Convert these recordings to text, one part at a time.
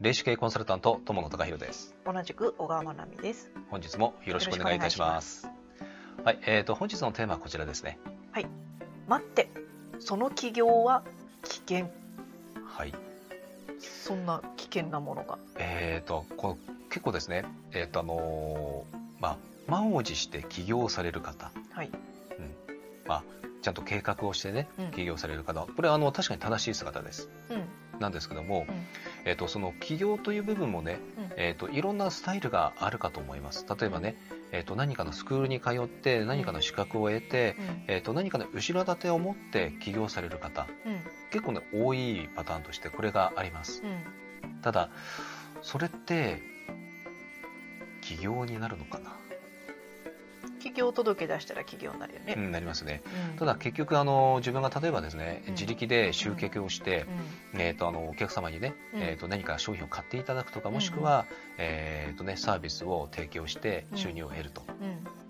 霊視系コンサルタント友野隆弘です。同じく小川真奈美です。本日もよろしくお願いいたします。はいえーと本日のテーマはこちらですね。待って。その企業は危険。はい。そんな危険なものが。えーとこの結構ですね。えーとあのーまあ満を持して起業される方。はい。まあちゃんと計画をしてねうん。起業される方。これはあの確かに正しい姿です。うん。なんですけども、うんえー、とその起業という部分もね、うん。えー、といろんなスタイルがあるかと思います。例えばね、えー、と何かのスクールに通って何かの資格を得て、うん。えー、と何かの後ろ盾を持って起業される方うん。結構ね多いパターンとしてこれがあります。うん。ただそれって起業になるのかな、企業届出したら企業になるよね、うん、なりますね。うん。ただ結局あの自分が例えばですねうん。自力で集客をして、うえー、とあのお客様にね、うん。えー、と何か商品を買っていただくとかもしくは、えーとね、サービスを提供して収入を得ると、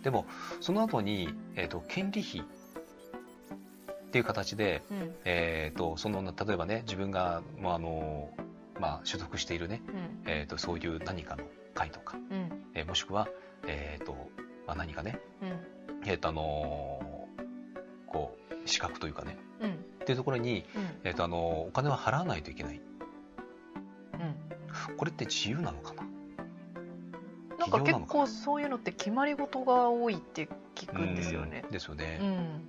でもその後に、えー、と権利費っていう形で、うん。えー、とその例えばね自分が、まああのまあ、所属しているね、うん。えー、とそういう何かの会とか、うん。えーもしくは、えーとまあ、何かね、うん。えーとあのこう資格というかね。うん。っていうところに、うん。えーとあのお金は払わないといけない。うん。これって自由なのかな？なんか結構そういうのって決まり事が多いって聞くんですよね。うん。ですようね、ん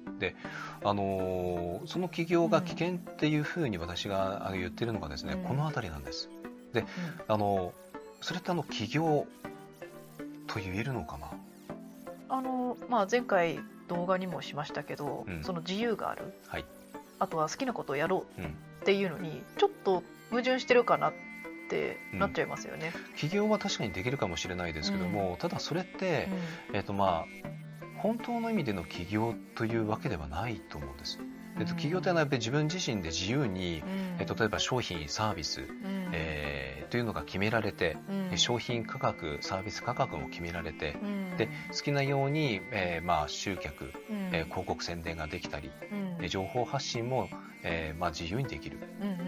あのーその企業が危険っていうふうに私が言ってるのがですね、うん。この辺りなんです。あのそれってあの企業と言えるのかな？あのまあ前回動画にもしましたけど、うん。その自由がある、はい。あとは好きなことをやろううん。っていうのにちょっと矛盾してるかなってなっちゃいますよね。企業は確かにできるかもしれないですけども、ただそれって、うえっとまあ本当の意味での起業というわけではないと思うんです、えっと、企業というのはやっぱり自分自身で自由に、ん。えっと、例えば商品サービス、うんえーというのが決められて、うん。商品価格サービス価格も決められて、うん。で好きなように、えーまあ、集客、うん。えー広告宣伝ができたり、うん。えー情報発信も、えーまあ、自由にできる、うんうん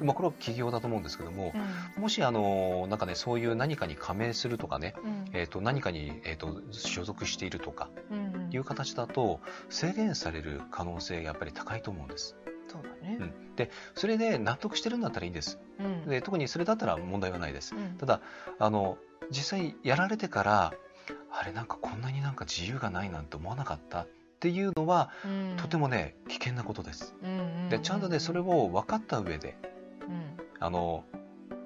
うんまあ、これは企業だと思うんですけども、もしあのなんかねそういう何かに加盟するとかね、うん。えー、と何かに、えー、と所属しているとかうん。いう形だと制限される可能性がやっぱり高いと思うんです。そうだね。うん、でそれで納得してるんだったらいいんです。うんで特にそれだったら問題はないです。うんただあの実際やられてからあれなんかこんなになんか自由がないなんて思わなかったっていうのは、うんとてもね危険なことです。でちゃんとねそれを分かった上でうんあの、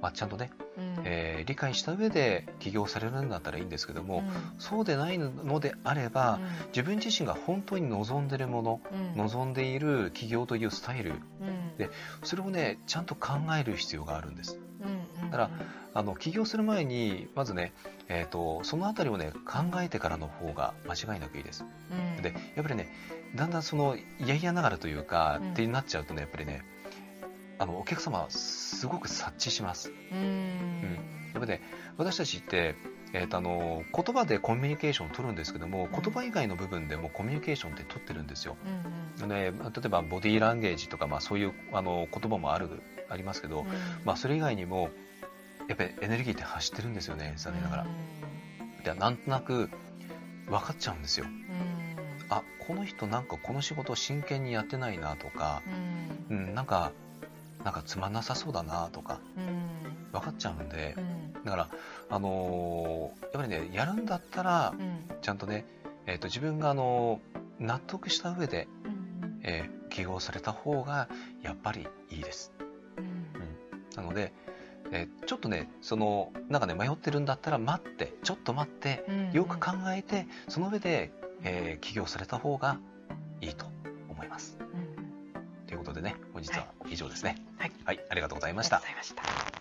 まあ、ちゃんとね、うん。えー理解した上で起業されるんだったらいいんですけども、うん。そうでないのであれば、自分自身が本当に望んでるもの、うん。望んでいる起業というスタイルうん。でそれをねちゃんと考える必要があるんです。うんうんだからあの起業する前にまずね、えー、とそのあたりをね考えてからの方が間違いなくいいです。うん。でやっぱりねだんだんその嫌々ながらというか、うん。ってなっちゃうとねやっぱりねあのお客様はすごく察知します。うんやっぱりね私たちって、えー、とあの言葉でコミュニケーションを取るんですけどもん言葉以外の部分でもコミュニケーションって取ってるんですよ。うんね、例えばボディーランゲージとか、まあ、そういうあの言葉もあるありますけど、うんまあ、それ以外にもやっぱりエネルギーって走ってるんですよね残念ながら。でなんとなく分かっちゃうんですよ。うんあこの人なんかこの仕事を真剣にやってないなとか、うんうん、なんかなんかつまんなさそうだなとかうん。分かっちゃうんでうん。だから、あのーやっぱりねやるんだったらうん。ちゃんとね、えー、と自分が、あのー納得した上で、うん。えー起業された方がやっぱりいいです。うん。なので、えーちょっとねそのなんかね迷ってるんだったら待ってちょっと待ってうん。よく考えてその上で、えー起業された方がいいと思います。うん。ということでね本日は以上ですね。はいはい、ありがとうございましたありがとうございました。